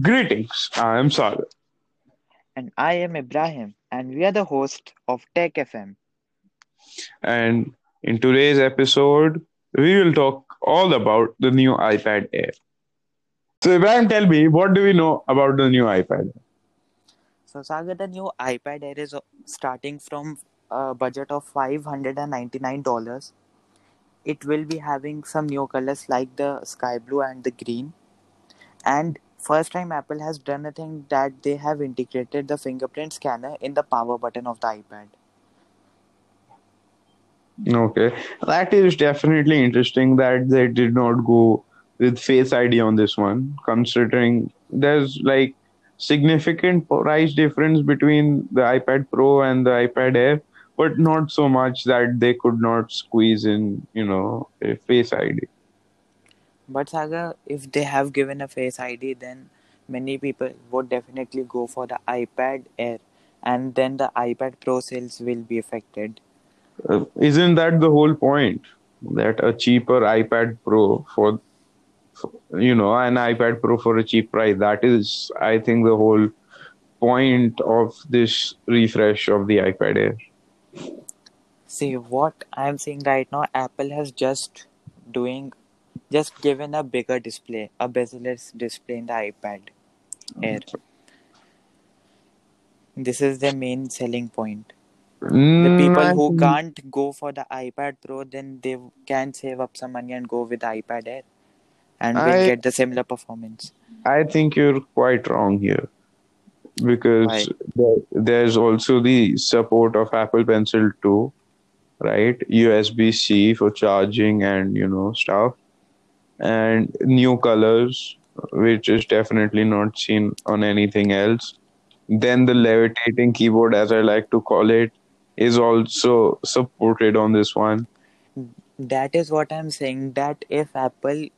Greetings, I am Sagar. And I am Ibrahim, and we are the host of Tech FM. And in today's episode, we will talk all about the new iPad Air. So, Ibrahim, tell me, what do we know about the new iPad? So, Sagar, the new iPad Air is uh, starting from a budget of $599. It will be having some new colors like the sky blue and the green. And first time Apple has done a thing that they have integrated the fingerprint scanner in the power button of the iPad. Okay, that is definitely interesting that they did not go with Face ID on this one, considering there's like significant price difference between the iPad Pro and the iPad Air, but not so much that they could not squeeze in, you know, a Face ID. But Saga, if they have given a Face ID, then many people would definitely go for the iPad Air, and then the iPad Pro sales will be affected. Uh, isn't that the whole point? That a cheaper iPad Pro for, for, you know, an iPad Pro for a cheap price. That is, I think, the whole point of this refresh of the iPad Air. See, what I'm seeing right now, Apple has just doing just given a bigger display, a bezel-less display in the iPad Air. This is the main selling point. The Mm, people who can't go for the iPad Pro, then they can save up some money and go with the iPad Air, and will get the similar performance. I think you're quite wrong here because there, there's also the support of Apple Pencil 2, right? USB-C for charging and you know stuff, and new colors, which is definitely not seen on anything else. Then the levitating keyboard, as I like to call it, is also supported on this one. That is what I'm saying. That if Apple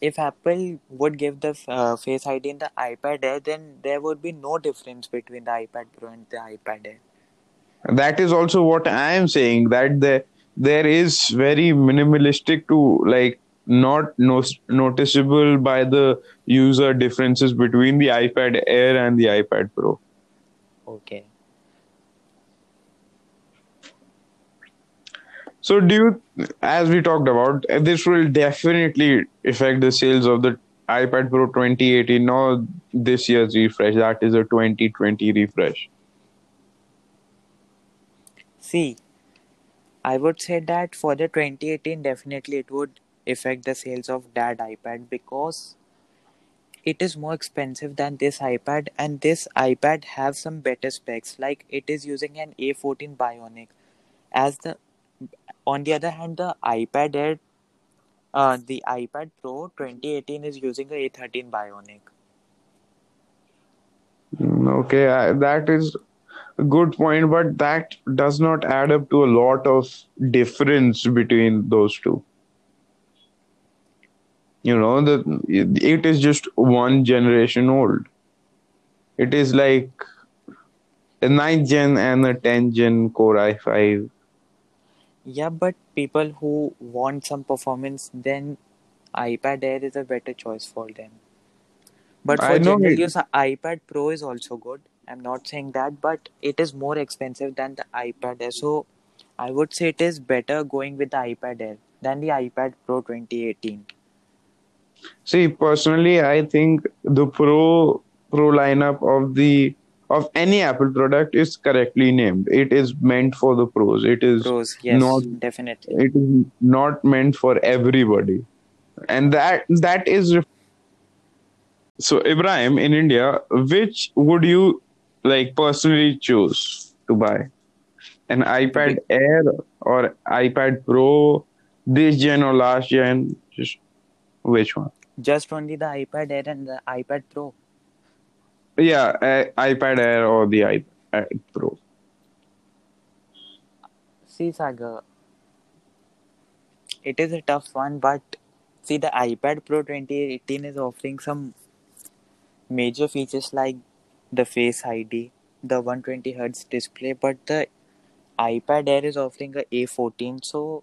if Apple would give the uh, Face ID in the iPad Air, then there would be no difference between the iPad Pro and the iPad Air. that is also what i am saying that there there is very minimalistic to like not no, noticeable by the user differences between the ipad air and the ipad pro Okay. so do you as we talked about this will definitely affect the sales of the ipad pro 2018 or this year's refresh that is a 2020 refresh See, I would say that for the 2018, definitely it would affect the sales of that iPad because it is more expensive than this iPad, and this iPad have some better specs. Like it is using an A14 Bionic. As the on the other hand, the iPad Air, uh, the iPad Pro 2018 is using a A13 Bionic. Mm, okay I, that is good point but that does not add up to a lot of difference between those two. You know the it is just one generation old. It is like a 9th gen and a 10th gen core i5 Yeah, but people who want some performance, then iPad Air is a better choice for them. But for general it, use, iPad Pro is also good. I'm not saying that, but it is more expensive than the iPad Air. So I would say it is better going with the iPad Air than the iPad Pro 2018. see personally i think the pro pro lineup of the of any apple product is correctly named it is meant for the pros it is Pros, yes, not definitely. it is not meant for everybody and that that is ref- so ibrahim in india which would you like personally choose to buy? An ipad air or ipad pro this gen or last gen? Just which one? Just only the iPad Air and the iPad Pro. yeah uh, ipad air or the ipad pro. See, Saga, it is a tough one, but see, the iPad Pro 2018 is offering some major features like the Face ID, the 120 Hz display, but the iPad Air is offering a A14, so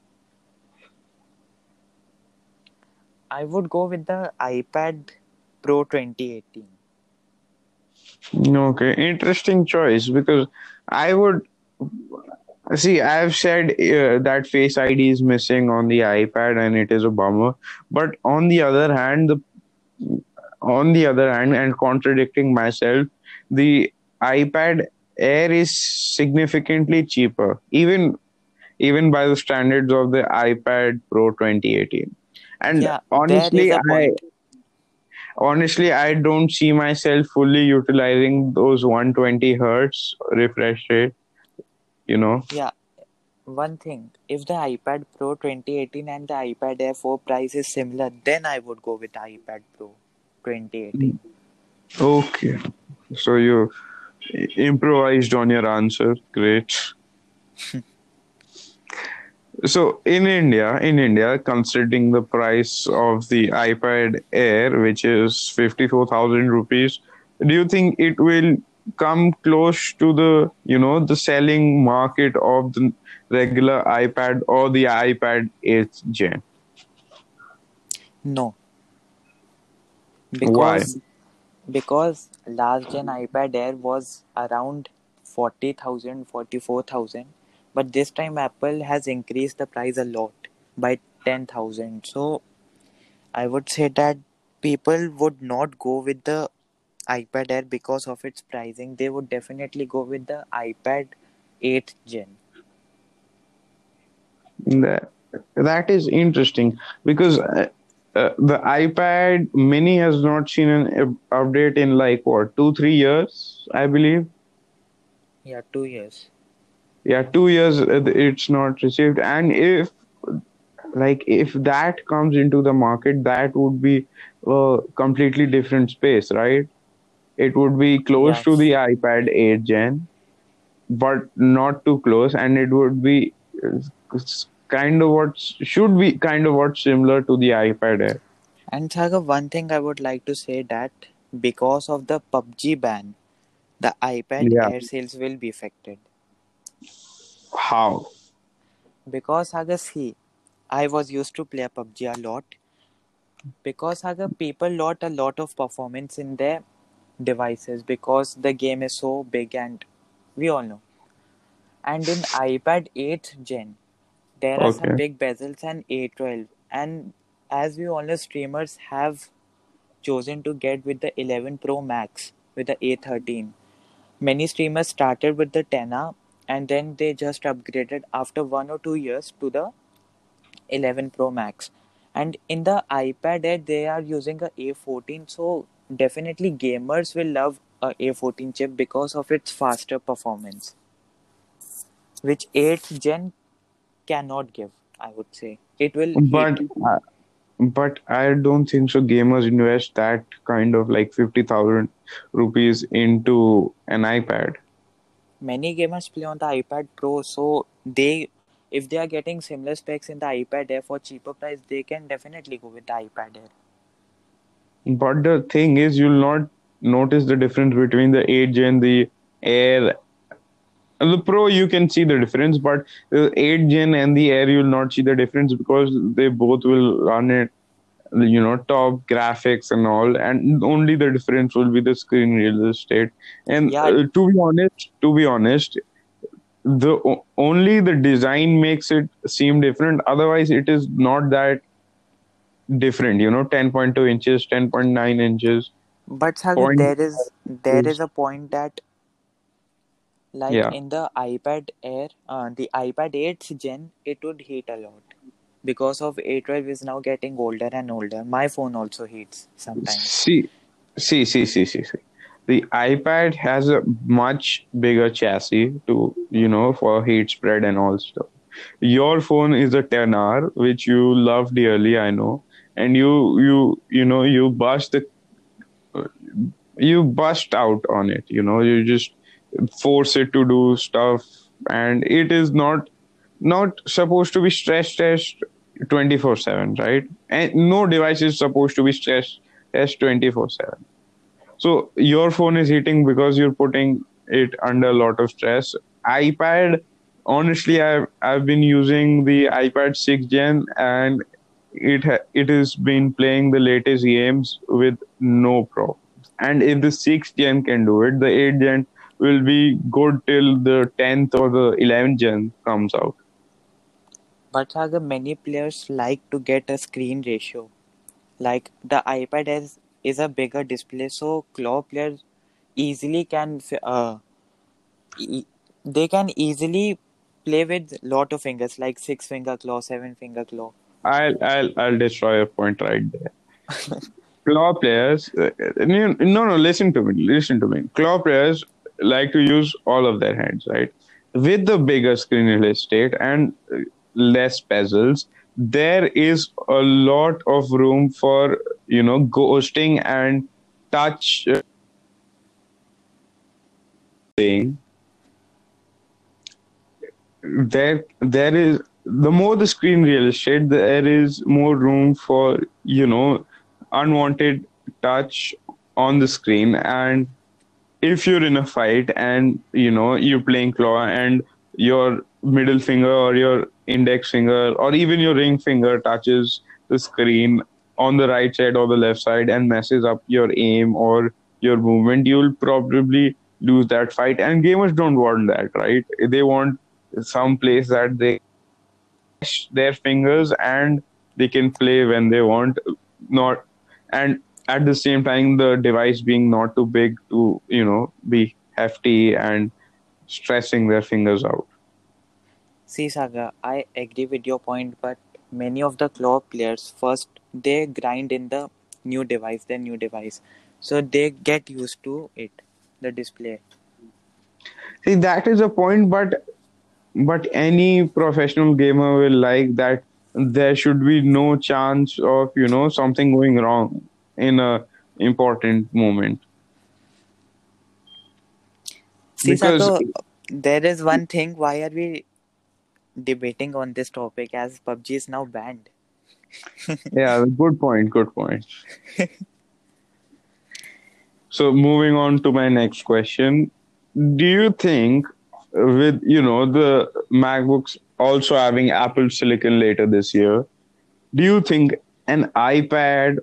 I would go with the iPad Pro 2018. Okay, interesting choice because I would see. I've said uh, that Face ID is missing on the iPad, and it is a bummer. But on the other hand, the on the other hand, and contradicting myself, the iPad Air is significantly cheaper, even even by the standards of the iPad Pro 2018. And Yeah, honestly, i honestly I don't see myself fully utilizing those 120 hertz refresh rate. You know, Yeah, one thing. If the iPad Pro 2018 and the iPad Air 4 price is similar, then I would go with iPad Pro 2018. okay. So you improvised on your answer. Great. So in India, in India, considering the price of the iPad Air, which is fifty-four thousand rupees, do you think it will come close to the you know the selling market of the regular iPad or the iPad 8th gen? No, Why? because because last gen iPad Air was around 40,000, 44,000, but this time Apple has increased the price a lot by 10,000. So I would say that people would not go with the iPad Air because of its pricing. They would definitely go with the iPad 8th gen. That that is interesting because uh, uh, the iPad Mini has not seen an update in like what two three years, I believe. Yeah, two years. Yeah, two years uh, it's not received, and if like if that comes into the market, that would be a completely different space, right? It would be close to the iPad 8 Gen, but not too close, and it would be uh, kind of what should be kind of what similar to the iPad Air. And Saga, one thing I would like to say that because of the PUBG ban, the iPad Yeah, Air sales will be affected. how? Because Saga, see, I was used to play PUBG a lot. Because Saga, people lot a lot of performance in their devices because the game is so big and we all know. And in iPad 8th gen, there are some big bezels and A12. And as we all know, streamers have chosen to get with the 11 Pro Max with the A13. Many streamers started with the 10R and then they just upgraded after one or two years to the 11 Pro Max. And in the iPad Air, they are using a A14. So definitely gamers will love a A14 chip because of its faster performance, which 8th gen cannot give. I would say it will But uh, but I don't think so. Gamers invest that kind of like fifty thousand rupees into an iPad. Many gamers play on the iPad Pro, so they, if they are getting similar specs in the iPad Air for cheaper price, they can definitely go with the iPad Air. But the thing is, you'll not notice the difference between the 8 Gen, the Air, the Pro. You can see the difference, but the 8 Gen and the Air, you'll not see the difference because they both will run it, you know, top graphics and all, and only the difference will be the screen real estate. And Yeah, uh, to be honest, to be honest, the only the design makes it seem different. Otherwise, it is not that different. You know, 10.2 inches, 10.9 inches but Sagar, there is there is a point that like yeah. in the iPad Air, uh, the iPad 8th gen, it would heat a lot. Because of A12 is now getting older and older. My phone also heats sometimes. see see see see see see. The ipad has a much bigger chassis to you know for heat spread and all stuff. Your phone is a 10r which you love dearly i know. And you you you know you bust the you bust out on it you know. You just force it to do stuff. And it is not not supposed to be stress test 24 7 right? And no device is supposed to be stress test 24 7 so your phone is heating because you're putting it under a lot of stress. ipad honestly i've i've been using the ipad 6 gen and it ha- it has been playing the latest games with no problem. And if the sixth gen can do it, the eighth gen will be good till the tenth or the eleventh gen comes out. But Sagar, many players like to get a screen ratio. Like the iPad is is a bigger display, so claw players easily can uh e- they can easily play with lot of fingers like six finger claw, seven finger claw. I'll I'll I'll destroy your point right there. Claw players, uh, no, no, no. Listen to me. Listen to me. Claw players like to use all of their hands, right? With the bigger screen real estate and less bezels, there is a lot of room for you know ghosting and touch uh, thing. There, there is the more the screen real estate, there is more room for you know unwanted touch on the screen and if you're in a fight and you know you're playing claw and your middle finger or your index finger or even your ring finger touches the screen on the right side or the left side and messes up your aim or your movement you'll probably lose that fight. And gamers don't want that right? They want some place that they their fingers and they can play when they want not and at the same time the device being not too big to you know be hefty and stressing their fingers out. See, Saga, I agree with your point, but many of the claw players first they grind in the new device, their new device, so they get used to it, the display. see that is a point but but any professional gamer will like that there should be no chance of you know something going wrong in a important moment See, because Saga, there is one thing. Why are we debating on this topic as PUBG is now banned? yeah good point good point so moving on to my next question do you think with you know the macbooks also having apple silicon later this year do you think an ipad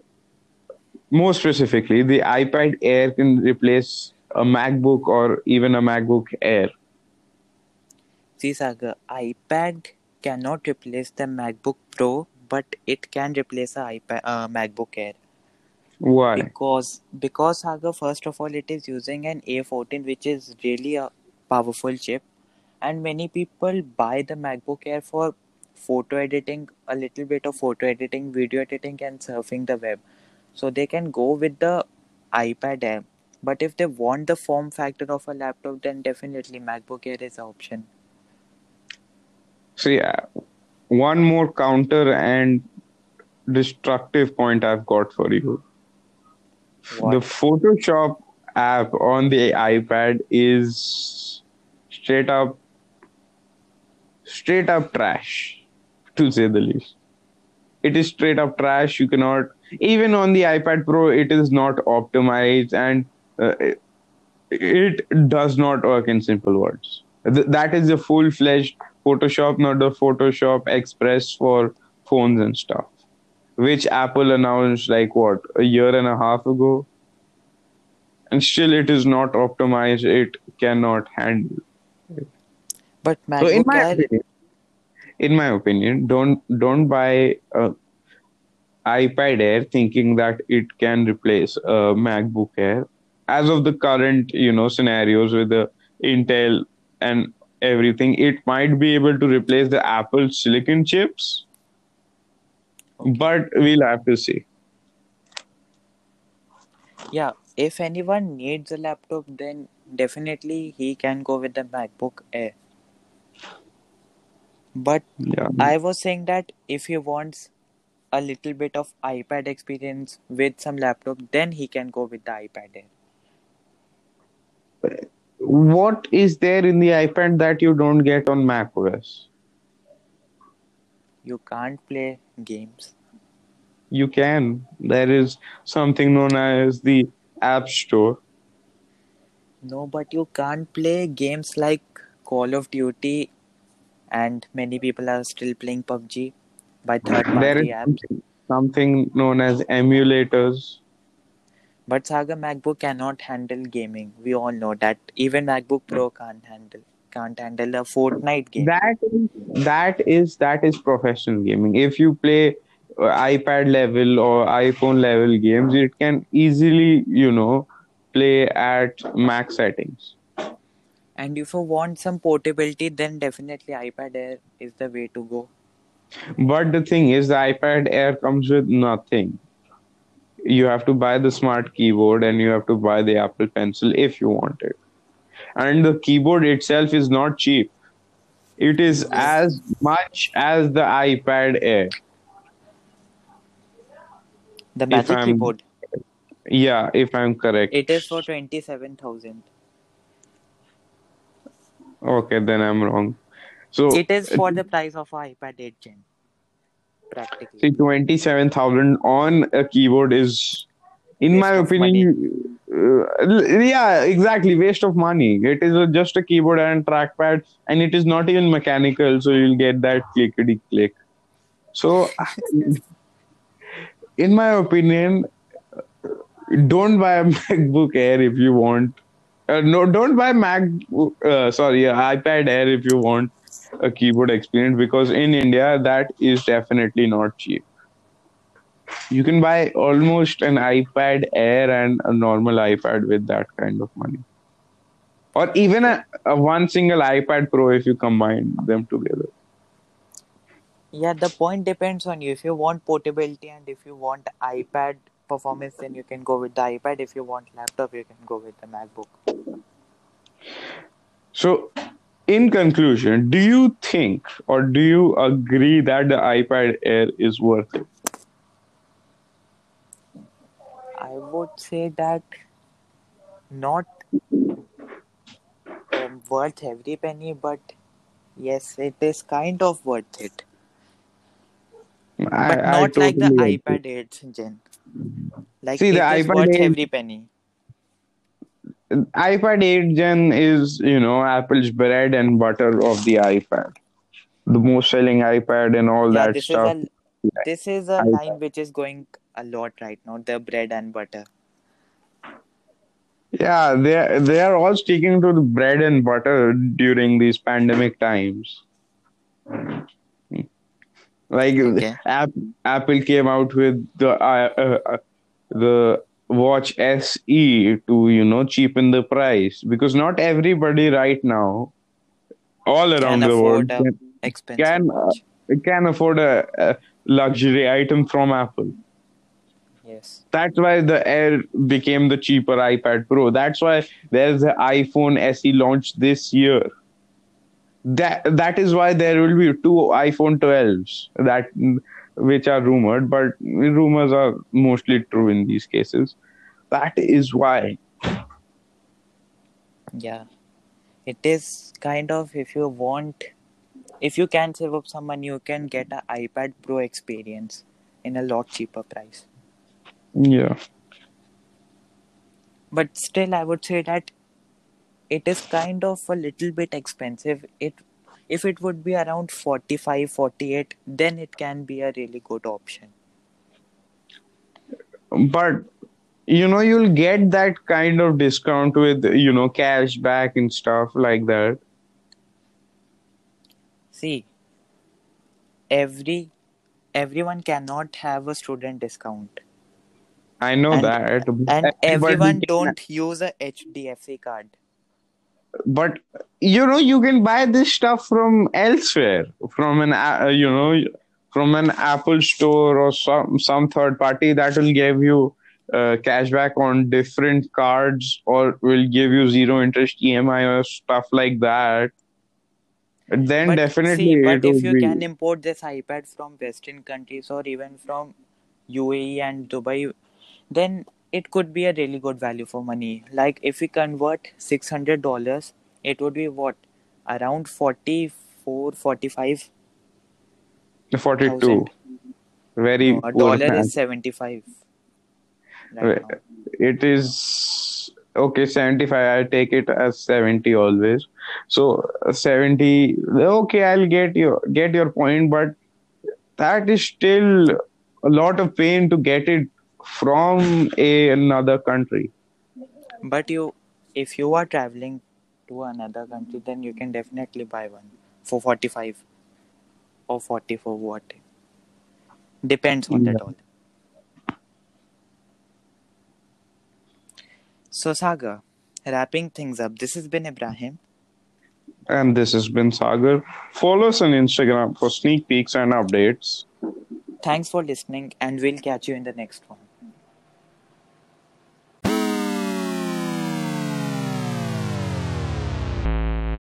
more specifically the ipad air can replace a macbook or even a macbook air See, Saga, iPad cannot replace the MacBook Pro, but it can replace a iPad, uh, MacBook Air. why Because because Saga, first of all, it is using an A14, which is really a powerful chip, and many people buy the MacBook Air for photo editing, a little bit of photo editing, video editing, and surfing the web. So they can go with the iPad Air. But if they want the form factor of a laptop, then definitely MacBook Air is an option. so yeah one more counter and destructive point i've got for you What? The Photoshop app on the iPad is straight up straight up trash to say the least. It is straight up trash. You cannot even on the iPad Pro it is not optimized and uh, it, it does not work in simple words. Th- that is the full-fledged Photoshop, not the Photoshop Express for phones and stuff, which Apple announced like what a year and a half ago and still it is not optimized it cannot handle But so in my Air, opinion in my opinion don't don't buy a ipad air thinking that it can replace a macbook air. As of the current you know scenarios with the intel and everything it might be able to replace the apple silicon chips but we'll have to see. Yeah, if anyone needs a laptop, then definitely he can go with the MacBook Air. But yeah. I was saying that if he wants a little bit of iPad experience with some laptop, then he can go with the iPad Air. what is there in the ipad that you don't get on mac os You can't play games. You can. There is something known as the App Store. No, but you can't play games like Call of Duty, and many people are still playing PUBG. By third party apps. something, known as emulators. But Saga MacBook cannot handle gaming. We all know that. Even MacBook Pro can't handle can't handle a Fortnite game. That is that is that is professional gaming. If you play uh, iPad level or iPhone level games, it can easily, you know, play at max settings. And if you want some portability, then definitely iPad Air is the way to go. But the thing is, the iPad Air comes with nothing. You have to buy the smart keyboard and you have to buy the Apple Pencil if you want it. And the keyboard itself is not cheap. It is as much as the iPad Air. The Magic Keyboard. yeah, if I'm correct. It is for twenty seven thousand. Okay, then I'm wrong. So It is for the price of iPad 8 Gen. Practically. see, twenty-seven thousand on a keyboard is, in Waste my opinion, uh, yeah, exactly, waste of money. It is a, just a keyboard and trackpad, and it is not even mechanical, so you'll get that clickety click. So, in my opinion, don't buy a MacBook Air if you want. Uh, no, don't buy Mac. Uh, sorry, iPad Air if you want a keyboard experience because in India that is definitely not cheap. You can buy almost an iPad Air and a normal iPad with that kind of money, or even a, a one single iPad Pro if you combine them together. Yeah, the point depends on you. If you want portability and if you want iPad performance, then you can go with the iPad. If you want laptop, you can go with the MacBook. So, in conclusion, do you think or do you agree that the iPad Air is worth it? I would say that not um, worth every penny, but yes, it is kind of worth it. But I, I not like the iPad 8 Gen. Like See, the iPad worth 8 every penny. iPad 8 Gen is, you know, Apple's bread and butter of the iPad. The most selling iPad and all Yeah, that this is stuff. a this is a iPad. line which is going a lot right now. The bread and butter. Yeah, they they are all sticking to the bread and butter during these pandemic times. Like Okay. App, Apple came out with the uh, uh, uh, the Watch SE to you know cheapen the price because not everybody right now, all around the world, can can, uh, can afford a, a luxury item from Apple. Yes. That's why the Air became the cheaper iPad Pro. That's why there's the iPhone SE launched this year. That that is why there will be two iPhone 12s that which are rumored, but rumors are mostly true in these cases. That is why. Yeah. It is kind of if you want if you can save up some money you can get an iPad Pro experience in a lot cheaper price. Yeah. But still I would say that it is kind of a little bit expensive. It if it would be around 45 48 then it can be a really good option. But you know, you'll get that kind of discount with, you know, cash back and stuff like that. See, every everyone cannot have a student discount. I know And that. and everyone don't use a HDFC card. But you know you can buy this stuff from elsewhere from an uh, you know from an apple store or some some third party that will give you uh, cashback on different cards or will give you zero interest emi or stuff like that. Then But definitely see, but if you be can import this iPad from Western countries or even from UAE and Dubai, then it could be a really good value for money. Like if we convert six hundred dollars, it would be what around 44 45 42 thousand. very No, a dollar math. is 75 right Wait, now. it is okay 75 i take it as 70 always so uh, 70 okay i'll get your get your point but that is still a lot of pain to get it from a, another country. But you, if you are traveling to another country, then you can definitely buy one for 45 or 40 for what. Depends on that Yeah. all. So, Saga, wrapping things up, this has been Ibrahim. And this has been Sagar. Follow us on Instagram for sneak peeks and updates. Thanks for listening, and we'll catch you in the next one.